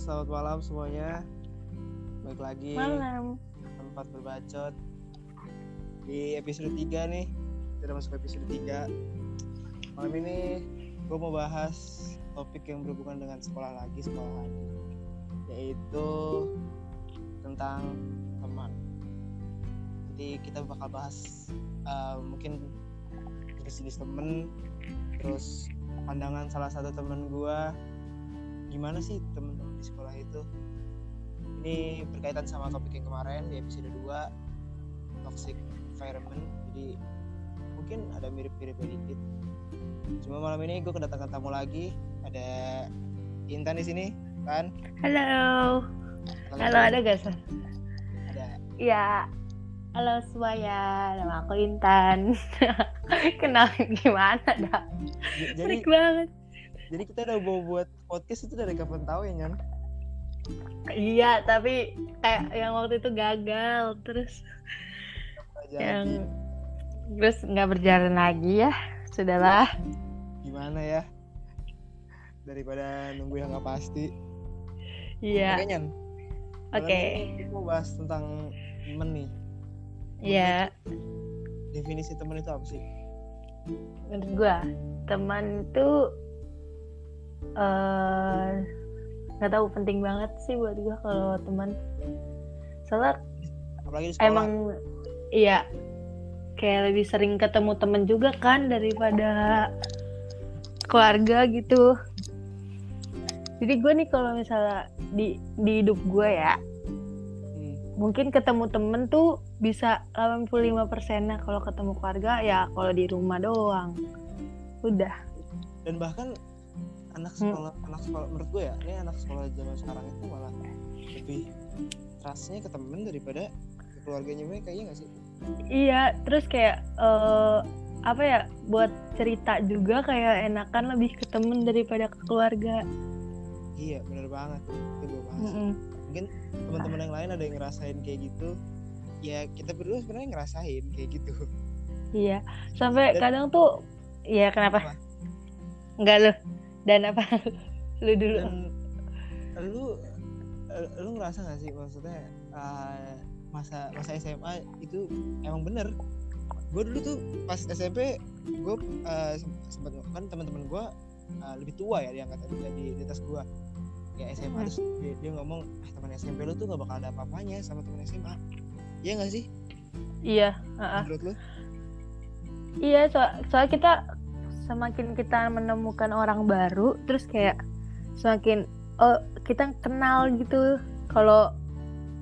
selamat malam semuanya. Baik lagi Malam. tempat berbacot di episode 3 nih. Kita masuk episode 3. Malam ini gue mau bahas topik yang berhubungan dengan sekolah lagi, sekolah lagi. Yaitu tentang teman. Jadi kita bakal bahas uh, mungkin jenis-jenis temen, terus pandangan salah satu temen gue gimana sih temen-temen di sekolah itu ini berkaitan sama topik yang kemarin di episode 2 toxic environment jadi mungkin ada mirip-mirip dikit cuma malam ini gue kedatangan tamu lagi ada Intan di sini kan Halo. Halo, ada gak sih? ada Ya. Halo semuanya, nama aku Intan. Kenal gimana dah? Jadi Freak banget. Jadi kita udah mau buat podcast itu dari kapan tahu ya Nyan Iya, tapi kayak yang waktu itu gagal, terus jadi yang terus nggak berjalan lagi ya. Sudahlah. gimana ya daripada nunggu yang nggak pasti Iya. Oke Nyan Oke. Ini kita mau bahas tentang temen nih Iya. definisi temen itu apa sih Menurut gua, teman tuh eh nggak tahu penting banget sih buat gua kalau teman. Soalnya apalagi di sekolah. emang iya kayak lebih sering ketemu temen juga kan daripada keluarga gitu. Jadi gue nih kalau misalnya di di hidup gue ya Hmm. mungkin ketemu temen tuh bisa 85 persennya. Kalau ketemu keluarga ya kalau di rumah doang. Udah. Dan bahkan anak Hmm. sekolah anak sekolah menurut gue ya ini anak sekolah zaman sekarang itu malah lebih trustnya ke temen daripada ke keluarganya mereka iya gak sih iya terus kayak eh, apa ya buat cerita juga kayak enakan lebih ke temen daripada ke keluarga iya bener banget itu gue bahas Mm-mm. mungkin teman-teman yang lain ada yang ngerasain kayak gitu ya kita berdua sebenarnya ngerasain kayak gitu Iya, sampai Dan- kadang tuh, ya kenapa? Apa? Enggak lu. Dan apa? lu dulu. dan lu lu ngerasa gak sih maksudnya eh, masa masa SMA itu emang bener gue dulu tuh pas SMP gue sempat kan teman-teman gue eh, lebih tua ya di angkatan di, di atas gue ya SMA Hmm. terus dia, dia ngomong ah teman SMP lu tuh gak bakal ada apa-apanya sama teman SMA iya gak sih Iya, heeh. menurut lu iya. So soal kita semakin kita menemukan orang baru, terus kayak semakin oh kita kenal gitu. Kalau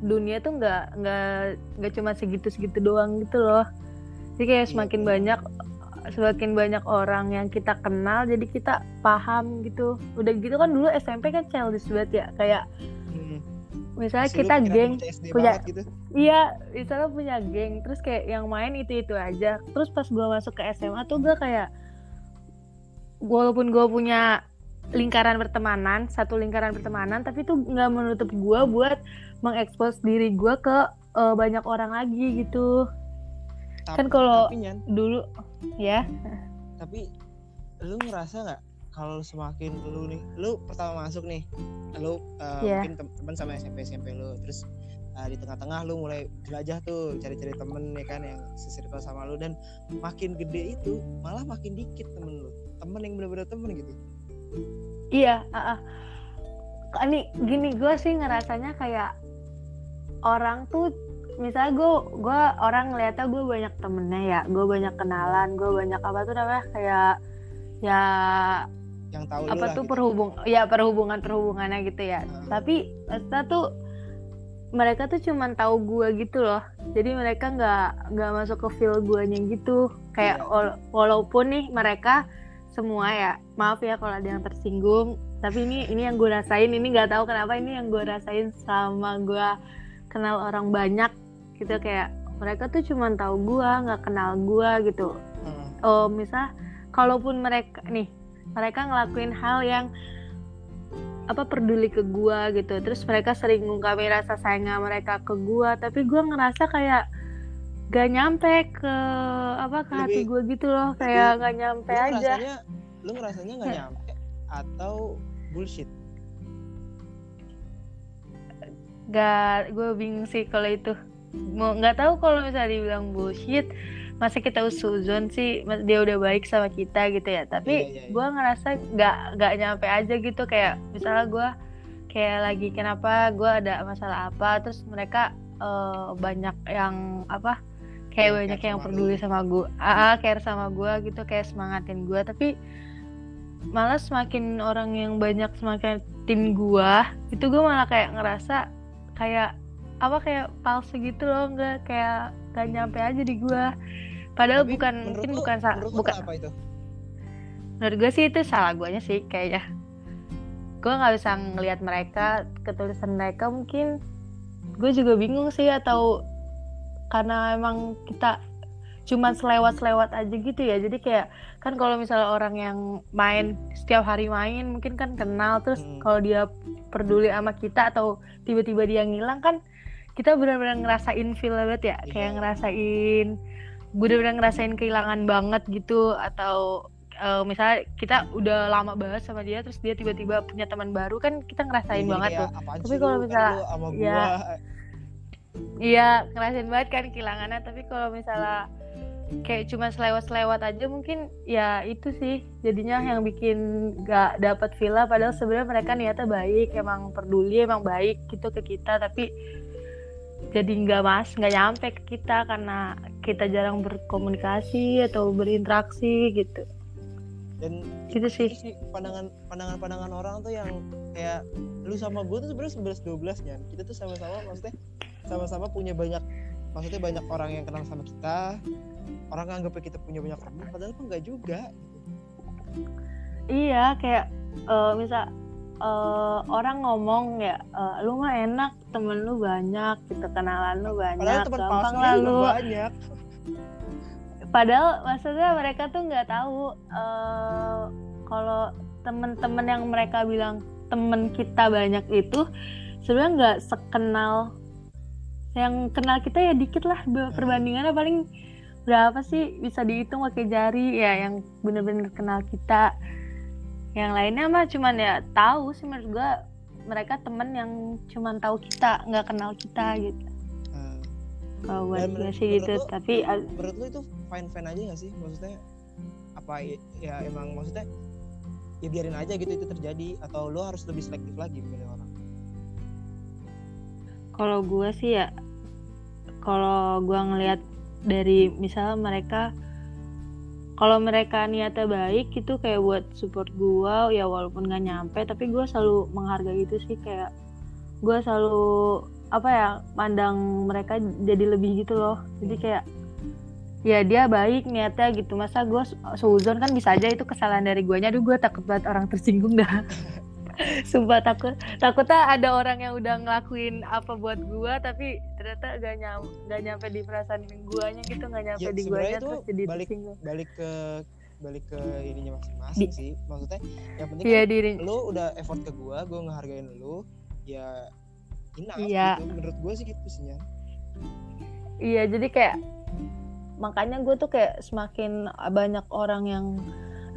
dunia tuh nggak nggak nggak cuma segitu segitu doang gitu loh. Jadi kayak Iya, semakin bener. banyak semakin banyak orang yang kita kenal, jadi kita paham gitu. Udah gitu kan dulu SMP kan childish banget ya, kayak hmm. misalnya Masih kita geng bocah SD punya- gitu Iya, misalnya punya geng, terus kayak yang main itu itu aja. Terus pas gue masuk ke SMA tuh gue kayak, walaupun gue punya lingkaran pertemanan, satu lingkaran pertemanan, tapi tuh nggak menutup gue buat mengekspos diri gue ke eh, banyak orang lagi gitu. tapi, Kan kalau- Dulu, ya. tapi lu ngerasa nggak kalau semakin lu nih lu pertama masuk nih lu uh, Iya. mungkin tem- teman sama SMP SMP lu terus uh, di tengah-tengah lu mulai jelajah tuh cari-cari temen ya kan yang sesirkel sama lu dan makin gede itu malah makin dikit temen lu temen yang bener-bener temen gitu Iya, ah, ah. Ini gini gue sih ngerasanya kayak orang tuh misalnya gue gue orang ngeliatnya gue banyak temennya ya gue banyak kenalan gue banyak apa tuh namanya kayak ya yang tahu apa tuh gitu. perhubung ya perhubungan perhubungannya gitu ya Ah. tapi maksudnya tuh mereka tuh cuman tahu gue gitu loh. Jadi mereka nggak nggak masuk ke feel guanya gitu. Kayak Iya. wala- walaupun nih mereka semua ya maaf ya kalau ada yang tersinggung tapi ini ini yang gue rasain. Ini nggak tahu kenapa ini yang gue rasain sama gue kenal orang banyak gitu. Kayak mereka tuh cuman tahu gue nggak kenal gue gitu. Heeh. oh misal kalaupun mereka nih mereka ngelakuin hal yang apa peduli ke gua gitu. Terus mereka sering ngungkapin rasa sayangnya mereka ke gua. Tapi gua ngerasa kayak gak nyampe ke apa ke hati gua gitu loh. kayak gak nyampe lu aja. ngerasanya lu ngerasanya nggak nyampe atau bullshit? Nggak gue bingung sih kalau itu. Mau nggak tahu kalau misalnya dibilang bullshit masa kita usuzon sih dia udah baik sama kita gitu ya. Tapi Iya, iya, iya. gue ngerasa nggak nggak nyampe aja gitu. Kayak misalnya gue kayak lagi kenapa gue ada masalah apa? Terus mereka eh, banyak yang apa kayak Yang banyak yang peduli sama gue ah care sama gue gitu kayak semangatin gue tapi malah semakin orang yang banyak semakin gue itu gue malah kayak ngerasa kayak apa kayak palsu gitu loh nggak kayak gak nyampe aja di gue padahal Tapi bukan mungkin lu- bukan sa- menurut lu bukan. kenapa itu? Menurut gue sih itu salah guanya sih kayaknya. Gue nggak bisa ngelihat mereka ketulisan mereka mungkin. Gue juga bingung sih atau karena emang kita cuman selewat-selewat aja gitu ya. Jadi kayak kan kalau misalnya orang yang main setiap hari main mungkin kan kenal. Terus Hmm. kalau dia peduli sama kita atau tiba-tiba dia ngilang kan kita benar-benar ngerasain feel banget ya kayak Iya. ngerasain benar-benar ngerasain kehilangan banget gitu atau eh, misalnya kita udah lama banget sama dia terus dia tiba-tiba punya teman baru kan kita ngerasain Jadi banget kayak, tuh "Apaan Tapi kalau? Kan misalnya- sama ya. gua iya ngerasain banget kan kehilangannya tapi kalau misalnya kayak cuma selewat-selewat aja mungkin ya itu sih jadinya yang bikin gak dapat villa padahal sebenarnya mereka niatnya baik emang peduli emang baik gitu ke kita tapi jadi nggak mas nggak nyampe ke kita karena kita jarang berkomunikasi atau berinteraksi gitu. Dan gitu sih. sih pandangan pandangan pandangan orang tuh yang kayak lu sama gue tuh sebenarnya sebelas dua belas kan. Kita tuh sama-sama maksudnya sama-sama punya banyak maksudnya banyak orang yang kenal sama kita. Orang nganggapnya kita punya banyak teman padahal enggak juga. Iya kayak eh, misal eh, orang ngomong ya eh, lu mah enak temen lu banyak gitu kenalan lu banyak padahal gampang lah lu. banyak. Padahal maksudnya mereka tuh nggak tahu eh, kalau temen-temen yang mereka bilang temen kita banyak itu sebenarnya nggak sekenal. Yang kenal kita ya dikit lah Be- perbandingannya paling berapa sih bisa dihitung pakai jari ya yang bener-bener kenal kita yang lainnya mah cuman ya tahu sih menurut gua mereka temen yang cuman tahu kita nggak kenal kita gitu. Nah, kalau buat gue sih gitu lu- tapi menurut lu itu fine fine aja gak sih? Maksudnya apa ya, ya emang maksudnya ya biarin aja gitu itu terjadi atau lu harus lebih selektif lagi milih orang? Kalau gue sih ya kalau gue ngelihat dari misalnya mereka kalau mereka niatnya baik itu kayak buat support gue ya walaupun nggak nyampe tapi gue selalu menghargai itu sih kayak gue selalu apa ya mandang mereka jadi lebih gitu loh. Jadi kayak ya dia baik niatnya gitu. Masa gue seuzon kan bisa aja itu kesalahan dari guanya. Aduh gue takut banget orang tersinggung dah sumpah takut takutnya ada orang yang udah ngelakuin apa buat gua tapi ternyata gak nyam gak nyampe di perasaan guanya gitu gak nyampe Ya, di guanya itu terus jadi balik- balik ke balik ke ininya masing-masing sih. Maksudnya yang penting iya kan diri. lu udah effort ke gua gua ngehargain lu ya enough Iya. gitu. Menurut gua sih gitu sih iya jadi kayak makanya gue tuh kayak semakin banyak orang yang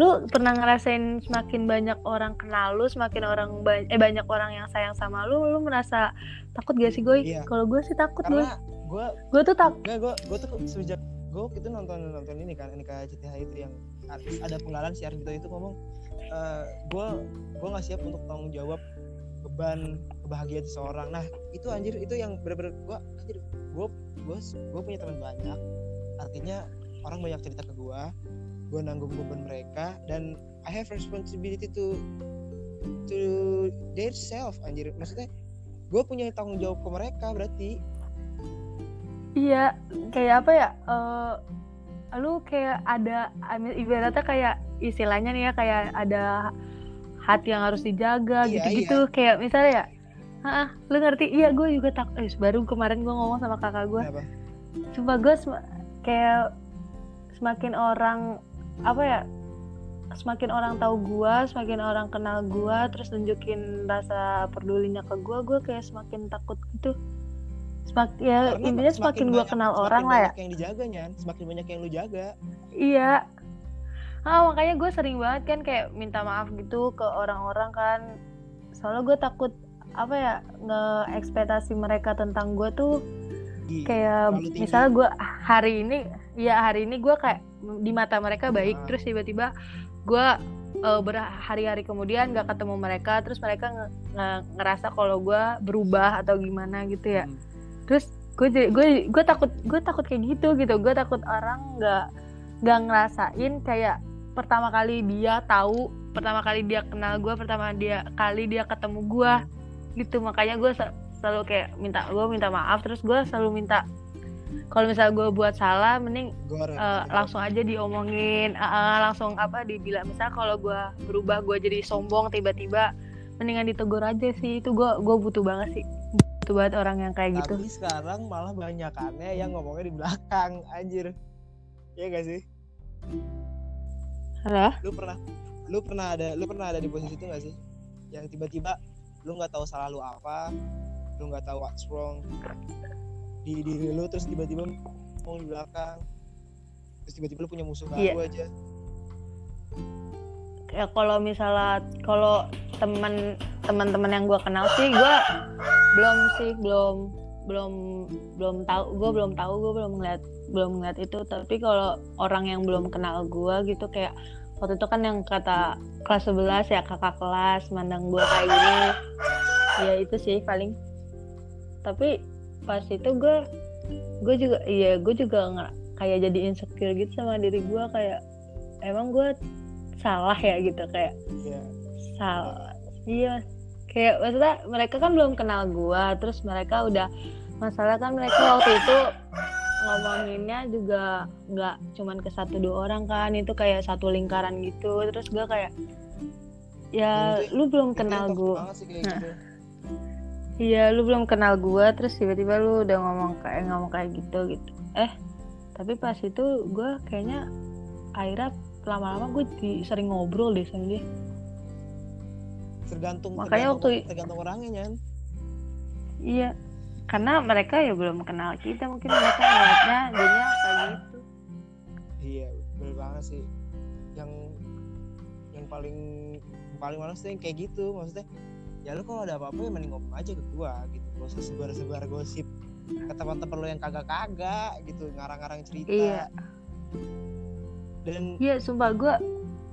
lu pernah ngerasain semakin banyak orang kenal lu semakin orang ba- eh banyak orang yang sayang sama lu lu merasa takut gak sih gue Iya. kalau gue sih takut gue gue tuh takut gue gue tuh sejak gue itu nonton nonton ini kan Nika CTH itu yang ada penggalan si Ardito itu ngomong gue gue nggak siap untuk tanggung jawab beban kebahagiaan seseorang. Nah itu anjir itu yang bener-bener gue anjir gue gue gue punya teman banyak artinya orang banyak cerita ke gue gue nanggung beban mereka dan I have responsibility to to their self anjir maksudnya gue punya tanggung jawab ke mereka berarti Iya, kayak apa ya? eh lu kayak ada ibaratnya kayak istilahnya nih ya kayak ada hati yang harus dijaga Iya, gitu-gitu. Kayak misalnya ya, ah, lu ngerti? Iya, gue juga tak. Eh, baru kemarin gue ngomong sama kakak gue. Coba gue sem- kayak semakin orang apa ya? Semakin orang tahu gue, semakin orang kenal gue, terus nunjukin rasa pedulinya ke gue, gue kayak semakin takut gitu. Semakin ya Karena intinya semakin, gue banyak- kenal semakin orang lah ya. yang dijaga Nyan semakin banyak yang lu jaga Iya. Ah makanya gue sering banget kan kayak minta maaf gitu ke orang-orang kan. Soalnya gue takut apa ya nge ekspektasi mereka tentang gue tuh Ih, kayak misalnya gue hari ini ya hari ini gue kayak di mata mereka baik. Terus tiba-tiba gue eh, berhari-hari kemudian gak ketemu mereka terus mereka nge- nge- ngerasa kalau gue berubah atau gimana gitu ya. Hmm. terus gue gue gue takut gue takut kayak gitu gitu. Gue takut orang nggak nggak ngerasain kayak pertama kali dia tahu pertama kali dia kenal gue pertama dia kali dia ketemu gue gitu. Makanya gue selalu kayak minta gue minta maaf. Terus gue selalu minta kalau misalnya gue buat salah mending Gor, eh, langsung aja diomongin eh, langsung apa dibilang misal kalau gue berubah gue jadi sombong tiba-tiba mendingan ditegur aja sih itu gue gue butuh banget sih butuh banget orang yang kayak gitu Tapi sekarang malah banyakannya yang ngomongnya di belakang, anjir. Iya gak sih? Halo? Lu pernah lu pernah ada lu pernah ada di posisi itu gak sih? Yang tiba-tiba lu nggak tahu salah lu apa, lu nggak tahu what's wrong di diri lu terus tiba-tiba ngomong di belakang. Terus tiba-tiba lu punya musuh baru aja. ya kalau misalnya kalau teman teman-teman yang gue kenal sih gue belum sih belum belum belum tahu gue belum tahu gue belum ngeliat belum ngeliat itu tapi kalau orang yang belum kenal gue gitu kayak waktu itu kan yang kata kelas 11 ya kakak kelas mandang gue kayak gini ya itu sih paling tapi pas itu gue gue juga iya gue juga nggak kayak jadi insecure gitu sama diri gue kayak emang gue salah ya gitu kayak Iya. salah iya kayak maksudnya mereka kan belum kenal gua terus mereka udah masalah kan mereka waktu itu ngomonginnya juga nggak cuman ke satu dua orang kan itu kayak satu lingkaran gitu terus gua kayak ya itu- lu belum kenal Nah. gitu. Iya lu belum kenal gua terus tiba-tiba lu udah ngomong kayak ngomong kayak gitu gitu eh tapi pas itu gua kayaknya akhirnya lama-lama gue di, sering ngobrol deh sama dia Tergantung Makanya tergantung, waktu- tergantung orangnya Nyan. Iya, karena mereka ya belum kenal kita, mungkin mereka ngeliatnya jadinya kayak gitu. Iya, bener banget sih. Yang yang paling paling males tuh yang kayak gitu, maksudnya ya lu kalau ada apa-apa ya mending ngomong aja ke gua gitu. Gak usah sebar-sebar gosip ke teman-teman lu yang kagak-kagak gitu, ngarang-ngarang cerita. Iya. Dan Iya, sumpah gue,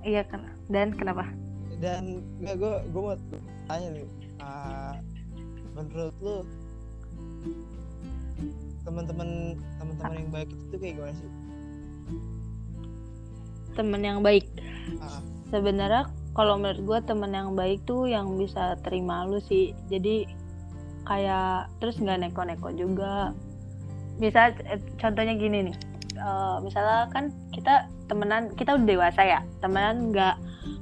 iya kan. Dan kenapa? dan nggak gua gua mau tanya nih, ah, menurut lu teman-teman teman-teman yang baik itu tuh kayak gimana sih? Temen yang baik. Ah. Sebenarnya kalau menurut gue temen yang baik tuh yang bisa terima lu sih. Jadi kayak terus nggak neko-neko juga. Bisa eh, contohnya gini nih. Eh, misalnya kan kita temenan kita udah dewasa ya temenan nggak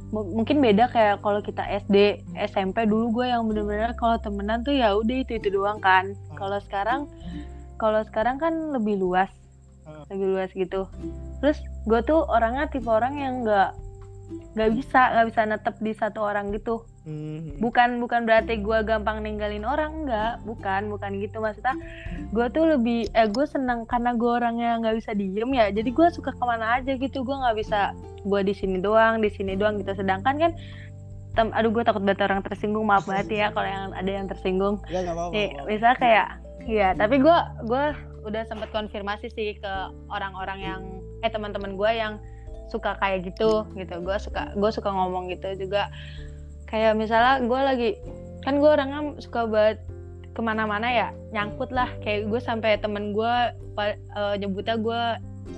mu- mungkin beda kayak kalau kita SD SMP dulu gue yang bener-bener kalau temenan tuh ya udah itu itu doang kan kalau sekarang kalau sekarang kan lebih luas Hmm. lebih luas gitu terus gue tuh orangnya tipe orang yang nggak nggak bisa nggak bisa netep di satu orang gitu. Hmm. bukan bukan berarti gue gampang ninggalin orang enggak bukan bukan gitu. Maksudnya gue tuh lebih eh gue seneng karena gue orangnya nggak bisa diem ya. Jadi gue suka ke mana aja gitu. Gue nggak bisa gue di sini doang di sini doang gitu. Sedangkan kan tem aduh gue takut banget orang tersinggung. Maaf banget ya kalau yang ada yang tersinggung. Ya nggak apa-apa. Nih, nggak apa-apa. misalnya kayak ya tapi gue gue udah sempat konfirmasi sih ke orang-orang yang eh teman-teman gue yang suka kayak gitu gitu. Gue suka gue suka ngomong gitu juga. Kayak misalnya gue lagi kan gue orangnya suka banget ke mana-mana ya nyangkut lah. Kayak gue sampai temen gue eh, nyebutnya gue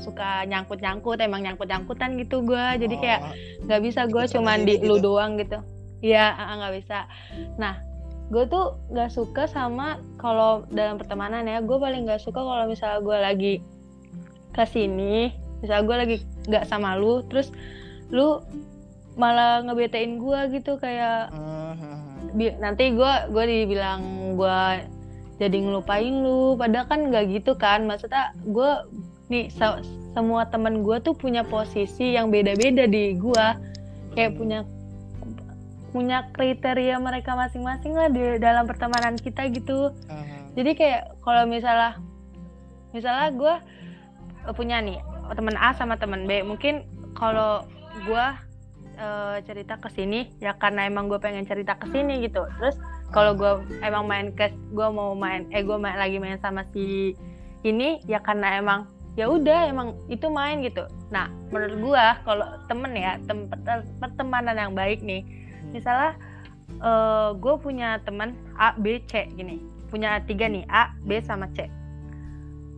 suka nyangkut-nyangkut emang nyangkut-nyangkutan gitu gue jadi kayak Oh, nggak bisa gue cuman sini di lu gitu. doang gitu. Ah, nggak bisa. Nah gue tuh nggak suka sama kalau dalam pertemanan ya. Gue paling nggak suka kalau misalnya gue lagi ke sini misalnya gue lagi nggak sama lu terus lu malah ngebetain gue gitu kayak bi- nanti gue gue dibilang gue jadi ngelupain lu padahal kan nggak gitu kan. Maksudnya gue nih se- semua temen gue tuh punya posisi yang beda-beda di gue kayak punya punya kriteria mereka masing-masing lah di dalam pertemanan kita gitu. Ah. jadi kayak kalau misalnya misalnya gue punya nih temen A sama temen B. Mungkin kalau gue eh, cerita ke sini ya karena emang gue pengen cerita ke sini gitu. Terus kalau gue emang main ke gue mau main eh gue main lagi main sama si ini ya karena emang ya udah emang itu main gitu. Nah menurut gue kalau temen ya tem pertemanan yang baik nih. Misalnya eh gue punya teman A B C gini. Punya tiga nih A B sama C.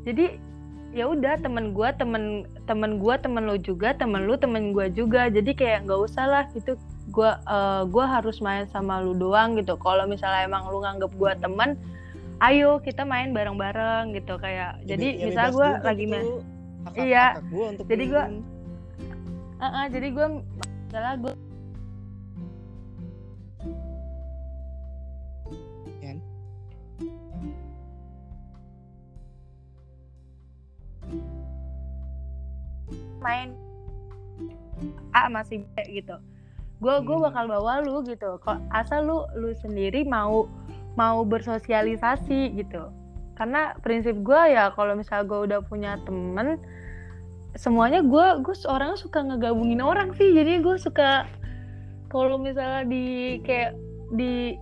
Jadi ya udah temen gue temen temen gue temen lo juga temen lu temen gue juga. Jadi kayak nggak usah lah gitu. Gue uh, gua harus main sama lu doang gitu. Kalau misalnya emang lu nganggep gue temen ayo kita main bareng-bareng gitu. Kayak jadi ya misalnya bebas gue juga lagi gitu, main Iya. hak gua untuk Jadi gua- main. Uh, uh, jadi gue misalnya gue main A masih B gitu. Gue gue Hmm. bakal bawa lu gitu. Kok asal lu lu sendiri mau mau bersosialisasi gitu. Karena prinsip gue ya kalau misal gue udah punya temen semuanya gue gue orangnya suka ngegabungin orang sih. Jadi gue suka kalau misalnya di kayak di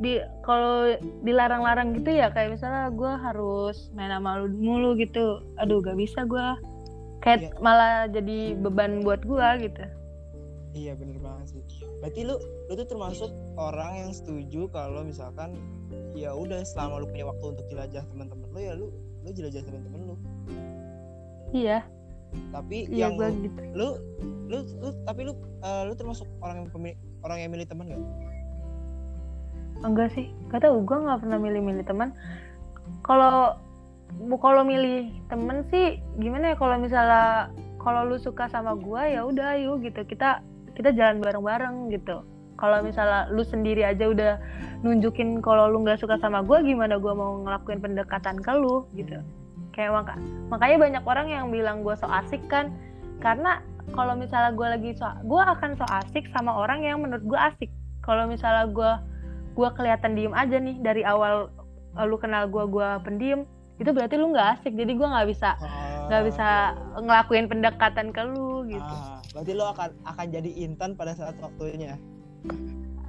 di kalau dilarang-larang gitu ya kayak misalnya gue harus main sama lu mulu gitu. Aduh gak bisa gue kayak Iya. malah jadi beban buat gue gitu Iya bener banget sih. Berarti lu lu tuh termasuk orang yang setuju kalau misalkan ya udah selama lu punya waktu untuk jelajah teman-teman lu ya lu lu jelajah teman-teman lu. iya Tapi iya yang lu, gitu lu lu lu tapi lu eh, lu termasuk orang yang pemilih orang yang milih teman gak? enggak sih gak tau gue nggak pernah milih-milih teman kalau kalau milih temen sih gimana ya kalau misalnya kalau lu suka sama gue ya udah ayo gitu. Kita kita jalan bareng-bareng gitu. Kalau misalnya lu sendiri aja udah nunjukin kalau lu nggak suka sama gue gimana gue mau ngelakuin pendekatan ke lu gitu. Kayak maka makanya banyak orang yang bilang gue so asik kan. Karena kalau misalnya gue lagi so gue akan so asik sama orang yang menurut gue asik. Kalau misalnya gue gue kelihatan diem aja nih dari awal eh, lu kenal gue gue pendiem itu berarti lu nggak asik jadi gue nggak bisa nggak bisa ngelakuin pendekatan ke lu gitu. Ah, berarti lu akan akan jadi intan pada saat waktunya.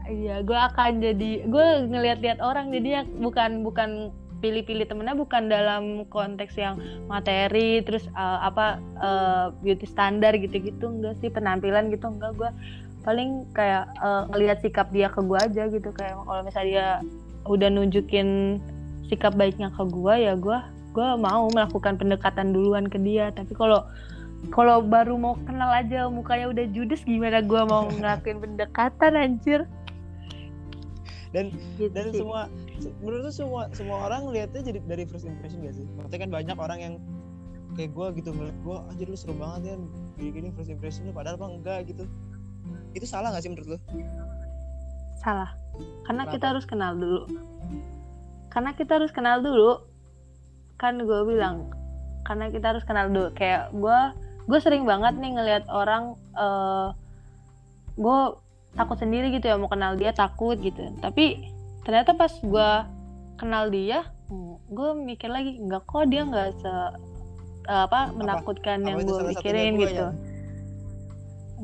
iya gue akan jadi gue ngeliat-liat orang jadi ya bukan bukan pilih-pilih temennya bukan dalam konteks yang materi terus eh, apa eh, beauty standar gitu-gitu enggak sih penampilan gitu enggak. Gue paling kayak eh, ngelihat sikap dia ke gue aja gitu kayak kalau misalnya dia udah nunjukin sikap baiknya ke gue ya gue gue mau melakukan pendekatan duluan ke dia tapi kalau kalau baru mau kenal aja mukanya udah judes gimana gue mau ngelakuin pendekatan anjir Dan gitu dan sih. semua se- menurut semua semua orang lihatnya jadi dari first impression gak sih? Maksudnya kan banyak orang yang kayak gue gitu melihat gue anjir lu serem banget ya gini gini first impression lu padahal mah enggak gitu itu salah gak sih menurut lu? salah karena Kenapa? kita harus kenal dulu karena kita harus kenal dulu kan gue bilang karena kita harus kenal dulu. Kayak gue gue sering banget nih ngelihat orang eh gue takut sendiri gitu ya mau kenal dia takut gitu. Tapi ternyata pas gue kenal dia gue mikir lagi nggak kok dia nggak se apa menakutkan apa yang gue pikirin gitu. ya?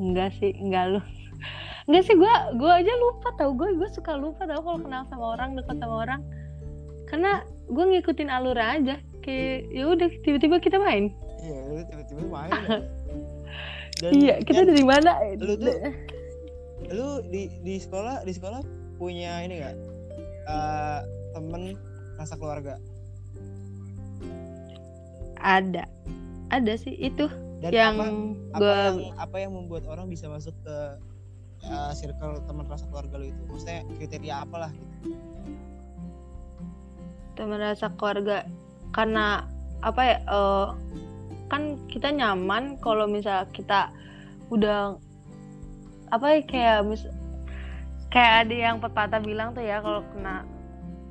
enggak sih enggak lu. Enggak sih gue gue aja lupa tau gue gue suka lupa tau kalau kenal sama orang dekat sama orang karena gue ngikutin alur aja kayak ya udah tiba-tiba kita main. Iya, tiba-tiba main. Dan, iya kita dari mana? lu tuh lu di di sekolah di sekolah punya ini gak eh temen rasa keluarga? Ada ada sih itu dan yang apa apa gue yang apa yang membuat orang bisa masuk ke eh, circle teman rasa keluarga lu itu? Maksudnya kriteria apalah gitu teman rasa keluarga karena apa ya eh, kan kita nyaman kalau misal kita udah apa ya kayak mis kayak ada yang pepatah bilang tuh ya kalau kena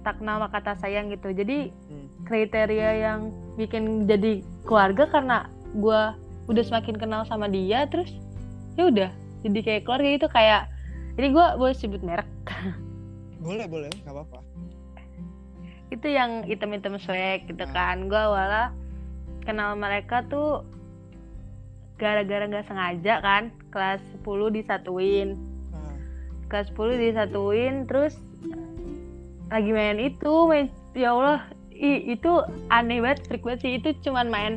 tak nama kata sayang gitu. Jadi Hmm. kriteria yang bikin jadi keluarga karena gua udah semakin kenal sama dia terus ya udah jadi kayak keluarga. Itu kayak ini gua boleh sebut merek. Boleh boleh nggak apa-apa itu yang item-item swag gitu Hmm. kan. Gue awalnya kenal mereka tuh gara-gara nggak sengaja kan. Kelas 10 disatuin. Nah, kelas 10 disatuin terus lagi main itu main ya Allah i, itu aneh banget freak banget sih. Itu cuman main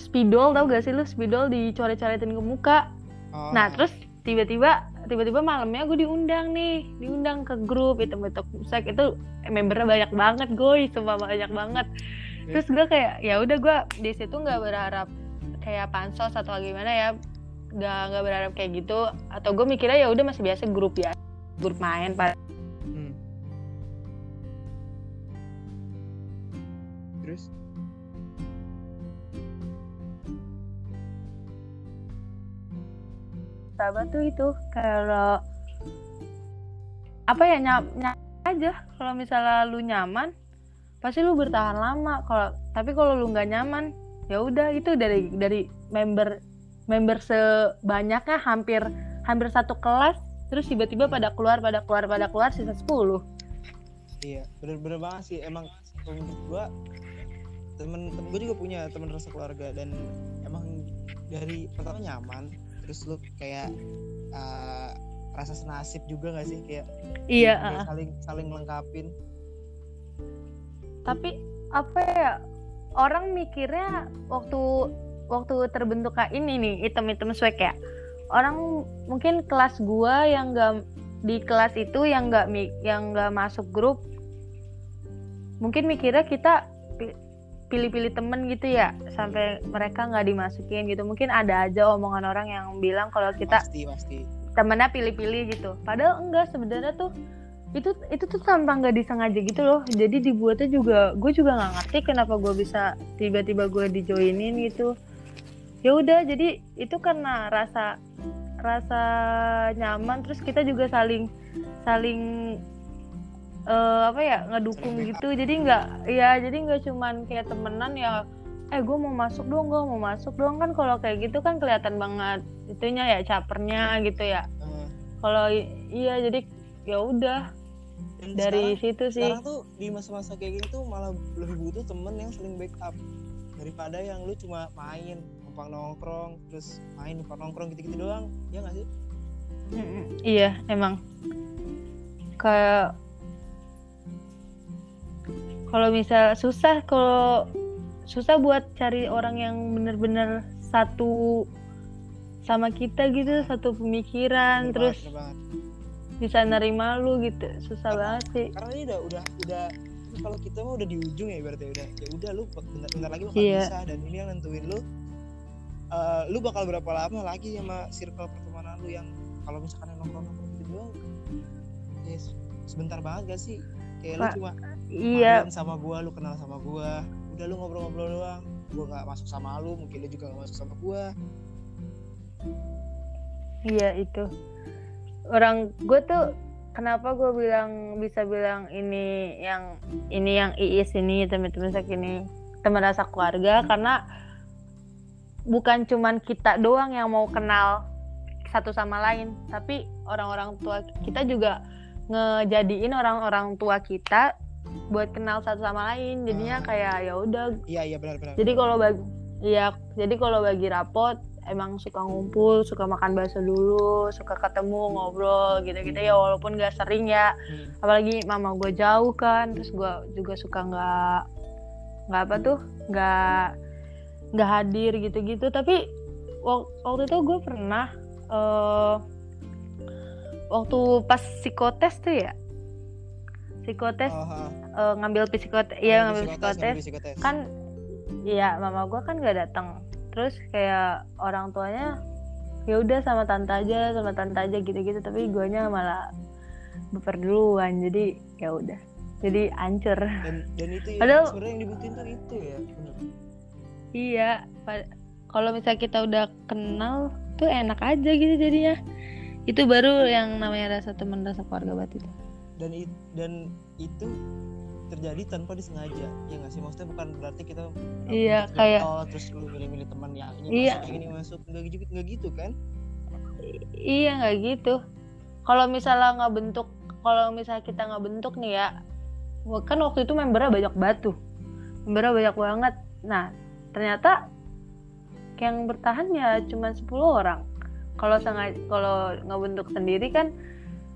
spidol tau gak sih lu? Spidol dicoret-coretin ke muka. Oh, nah terus tiba-tiba tiba-tiba malamnya gue diundang nih diundang ke grup itu bentuk musik. Itu membernya banyak banget gue sumpah banyak banget. Terus gue kayak ya udah gue di situ nggak berharap kayak pansos atau gimana ya nggak nggak berharap kayak gitu. Atau gue mikirnya ya udah masih biasa grup ya grup main pak hmm. terus sahabat tuh itu kalau apa ya nyam, nyam aja. Kalau misalnya lu nyaman pasti lu bertahan lama. Kalau tapi kalau lu nggak nyaman ya udah itu dari dari member member sebanyaknya hampir hampir satu kelas terus tiba-tiba pada keluar pada keluar pada keluar sisa 10 iya bener-bener banget sih. Emang menurut gua temen temen gue juga punya temen rasa keluarga dan emang dari pertama nyaman terus lu kayak uh, rasa senasib juga gak sih kayak iya kayak uh. saling saling melengkapin tapi apa ya orang mikirnya waktu waktu terbentuk kayak ini nih item-item swag ya orang mungkin kelas gua yang enggak di kelas itu yang enggak yang enggak masuk grup mungkin mikirnya kita pilih-pilih temen gitu ya sampai mereka nggak dimasukin gitu. Mungkin ada aja omongan orang yang bilang kalau kita pasti pasti. temennya pilih-pilih gitu. Padahal enggak sebenarnya tuh itu itu tuh tanpa nggak disengaja gitu loh. Jadi dibuatnya juga gue juga nggak ngerti kenapa gue bisa tiba-tiba gue dijoinin gitu. Ya udah jadi itu karena rasa rasa nyaman terus kita juga saling saling eh, apa ya ngedukung gitu. jadi nggak ya jadi nggak cuman kayak temenan ya eh gue mau masuk dong gue mau masuk dong. Kan kalau kayak gitu kan kelihatan banget itunya ya capernya gitu ya. Eh, kalau iya jadi ya udah dari sekarang, situ sih. sekarang tuh di masa-masa kayak gini tuh malah lebih butuh temen yang saling backup daripada yang lu cuma main numpang nongkrong terus main numpang nongkrong gitu-gitu doang. Ya nggak sih? Mm-mm. iya emang. Kayak kalau misal susah kalau susah buat cari orang yang bener-bener satu sama kita gitu satu pemikiran Bener terus banget, bener banget. bisa nerima lu gitu. Susah Karena- banget sih. karena ini udah udah udah kalau kita mah udah di ujung ya berarti udah ya udah lu bentar, bentar lagi bakal Iya. bisa dan ini yang nentuin lu. Eh, lu bakal berapa lama lagi sama circle pertemanan lu yang kalau misalkan yang nongkrong nongkrong gitu doang? Yes sebentar banget gak sih? Kayak lu Pak, cuma iya. Sama gua lu kenal sama gua. Udah lu ngobrol-ngobrol doang. Gua nggak masuk sama lu mungkin lu juga nggak masuk sama gua. Iya itu. Orang gue tuh kenapa gue bilang bisa bilang ini yang ini yang iis ini teman-teman sak ini teman rasa keluarga? Karena bukan cuman kita doang yang mau kenal satu sama lain. Tapi orang-orang tua kita juga ngejadiin orang-orang tua kita buat kenal satu sama lain. Jadinya Ah. kayak ya udah. Iya iya benar-benar jadi kalau bagi iya jadi kalau bagi rapot emang suka ngumpul suka makan bakso dulu suka ketemu ngobrol gitu-gitu. Ya walaupun gak sering ya. Hmm. apalagi mama gue jauh kan terus gue juga suka nggak nggak apa tuh nggak nggak hadir gitu-gitu. Tapi wak- waktu itu gue pernah eh waktu pas psikotes tuh ya psikotes Oh, eh, ngambil psikotes iya ngambil psikotes, psikotes. psikotes. kan iya mama gue kan gak datang terus kayak orang tuanya ya udah sama tante aja sama tante aja gitu-gitu. Tapi guanya malah baper duluan jadi ya udah. Jadi ancur dan dan itu ya, Padahal- sebenarnya yang dibutuhin tuh itu ya bener. iya kalau misalnya kita udah kenal tuh enak aja gitu jadinya. Itu baru yang namanya rasa teman rasa keluarga banget itu dan it- dan itu terjadi tanpa disengaja ya nggak sih? Maksudnya bukan berarti kita Iya, kayak- nyantol, terus lu milih-milih teman yang ini Iya. masuk ini masuk nggak gitu nggak gitu kan? Iya nggak gitu. Kalau misalnya nggak bentuk kalau misalnya kita nggak bentuk nih ya kan waktu itu membernya banyak batu. Membernya banyak banget. Nah ternyata yang bertahan ya cuma 10 orang. Kalau sengaja kalau ngebentuk sendiri kan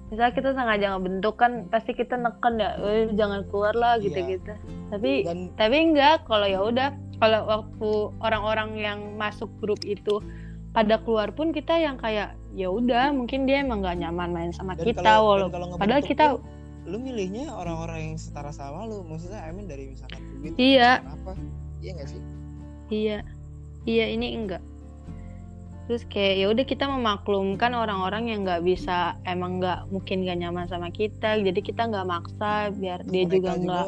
misalnya kita sengaja ngebentuk kan pasti kita neken ya eh, jangan keluar lah Iya. gitu gitu tapi dan tapi enggak kalau ya udah kalau waktu orang-orang yang masuk grup itu pada keluar pun kita yang kayak ya udah mungkin dia emang nggak nyaman main sama dan kita kalau- kalau padahal kita tuh, lu milihnya orang-orang yang setara sama lu maksudnya I mean dari misalkan duit Iya. apa iya gak sih? Iya. Iya ini enggak terus kayak ya udah kita memaklumkan orang-orang yang nggak bisa emang nggak mungkin nggak nyaman sama kita. Jadi kita nggak maksa biar dia Mereka juga nggak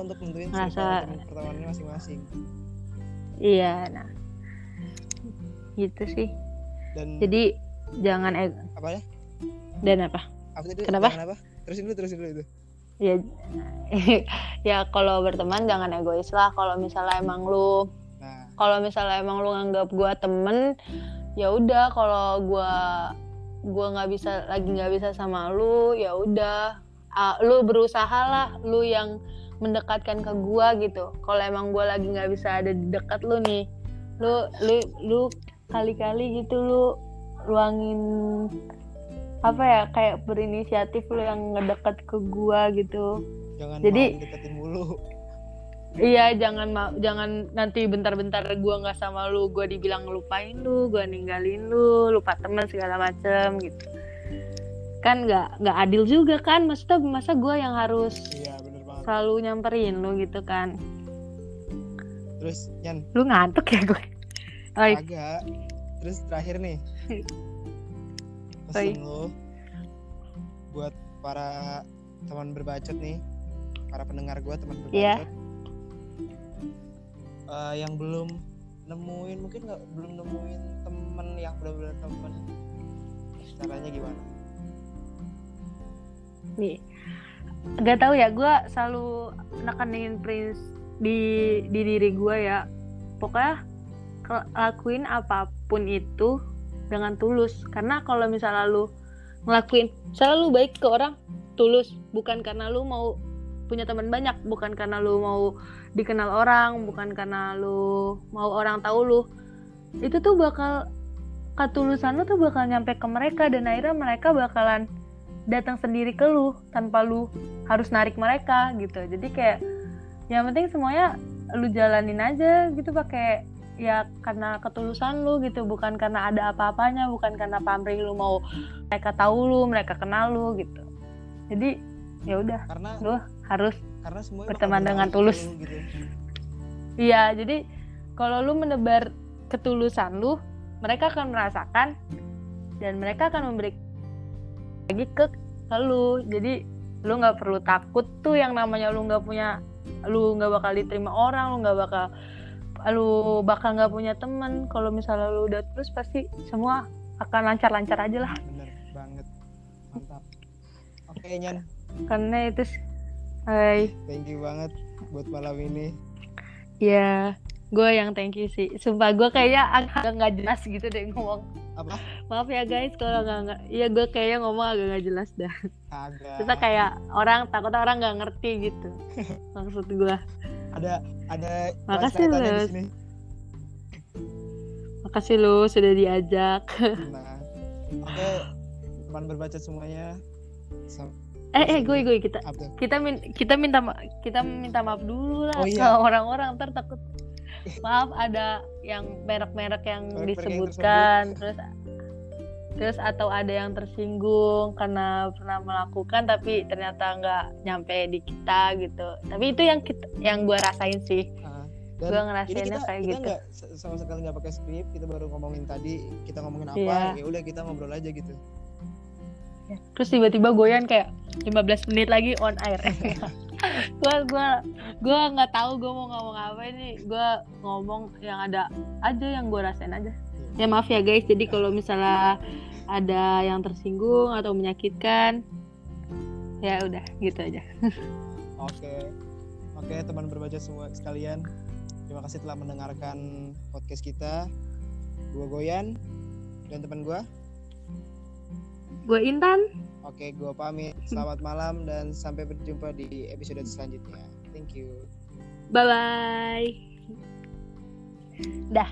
circle pertemanannya masing-masing. Iya nah. Gitu sih. Dan jadi jangan ego apa ya? Dan apa? Apa tadi? Kenapa? Apa? Terusin dulu terusin dulu itu. Ya ya kalau berteman jangan egois lah. Kalau misalnya emang lu nah. kalau misalnya emang lu nganggap gua temen ya udah kalau gua gua nggak bisa lagi nggak bisa sama lu ya udah. Ah, lu berusaha lah lu yang mendekatkan ke gua gitu. Kalau emang gua lagi nggak bisa ada di dekat lu nih lu lu lu kali-kali gitu lu luangin apa ya kayak berinisiatif lu yang ngedekat ke gua gitu. Jangan Jadi- deketin mulu Iya, jangan jangan nanti bentar-bentar gua nggak sama lu, gua dibilang ngelupain lu, gua ninggalin lu, lupa teman segala macem gitu. Kan nggak nggak adil juga kan, maksudnya masa gua yang harus iya bener banget. selalu nyamperin lu gitu kan. terus Yan? Lu ngantuk ya gue. Oi, agak. Terus terakhir nih. Pesan lu buat para teman berbacot nih. Para pendengar gua teman berbacot. Iya. Eh, yang belum nemuin mungkin nggak belum nemuin temen yang benar-benar temen caranya gimana nih. Gak tahu ya, gua selalu nekenin prince di di diri gua ya. Pokoknya lakuin apa pun itu dengan tulus. Karena kalau misalnya lu ngelakuin, selalu baik ke orang tulus, bukan karena lu mau punya teman banyak, bukan karena lu mau dikenal orang, bukan karena lu mau orang tahu lu. Itu tuh bakal ketulusan lu tuh bakal nyampe ke mereka dan akhirnya mereka bakalan datang sendiri ke lu tanpa lu harus narik mereka gitu. Jadi kayak yang penting semuanya lu jalanin aja gitu pakai ya karena ketulusan lu gitu bukan karena ada apa-apanya bukan karena pamrih lu mau mereka tahu lu mereka kenal lu gitu jadi ya udah karena lu harus karena berteman dengan tulus. lu gitu. iya jadi kalau lu menebar ketulusan lu mereka akan merasakan dan mereka akan memberi lagi ke, ke lu. Jadi lu nggak perlu takut tuh yang namanya lu nggak punya lu nggak bakal diterima orang lu nggak bakal lu bakal nggak punya temen kalau misalnya lu udah terus pasti semua akan lancar-lancar aja lah. Bener banget. Mantap. Oke Nyan. Karena itu Hai. Thank you banget buat malam ini. Ya gue yang thank you sih. Sumpah gue kayaknya agak nggak jelas gitu deh ngomong. Apa? Maaf ya guys kalau nggak nggak iya gue kayaknya ngomong agak nggak jelas dah. Agak. Kita kayak orang takutnya orang nggak ngerti gitu. Maksud gue ada ada Makasih, sini. Makasih lu sudah diajak. Nah oke. Teman berbaca semuanya. Sam- eh eh gue gue kita apa? kita min kita minta ma- kita minta maaf dulu lah Oh, ke iya. orang-orang ntar takut. Maaf ada yang merek-merek yang yang disebutkan terus terus atau ada yang tersinggung karena pernah melakukan tapi ternyata nggak nyampe di kita gitu. Tapi itu yang kita yang gue rasain sih. Ah, gue ngerasainnya kita kayak kita gitu. nggak s- sama sekali nggak pakai skrip kita baru ngomongin tadi kita ngomongin apa Iya. ya udah kita ngobrol aja gitu terus tiba-tiba goyan kayak 15 menit lagi on air. Gue gua gua nggak tahu gue mau ngomong apa ini. Gue ngomong yang ada aja yang gue rasain aja. Ya maaf ya guys. Jadi kalau misalnya ada yang tersinggung atau menyakitkan ya udah gitu aja. Oke. Oke teman berbaca semua sekalian. Terima kasih telah mendengarkan podcast kita. Gua Goyan dan teman gua gue Intan. Oke gua pamit. Selamat malam dan sampai berjumpa di episode selanjutnya. Thank you. Bye bye dah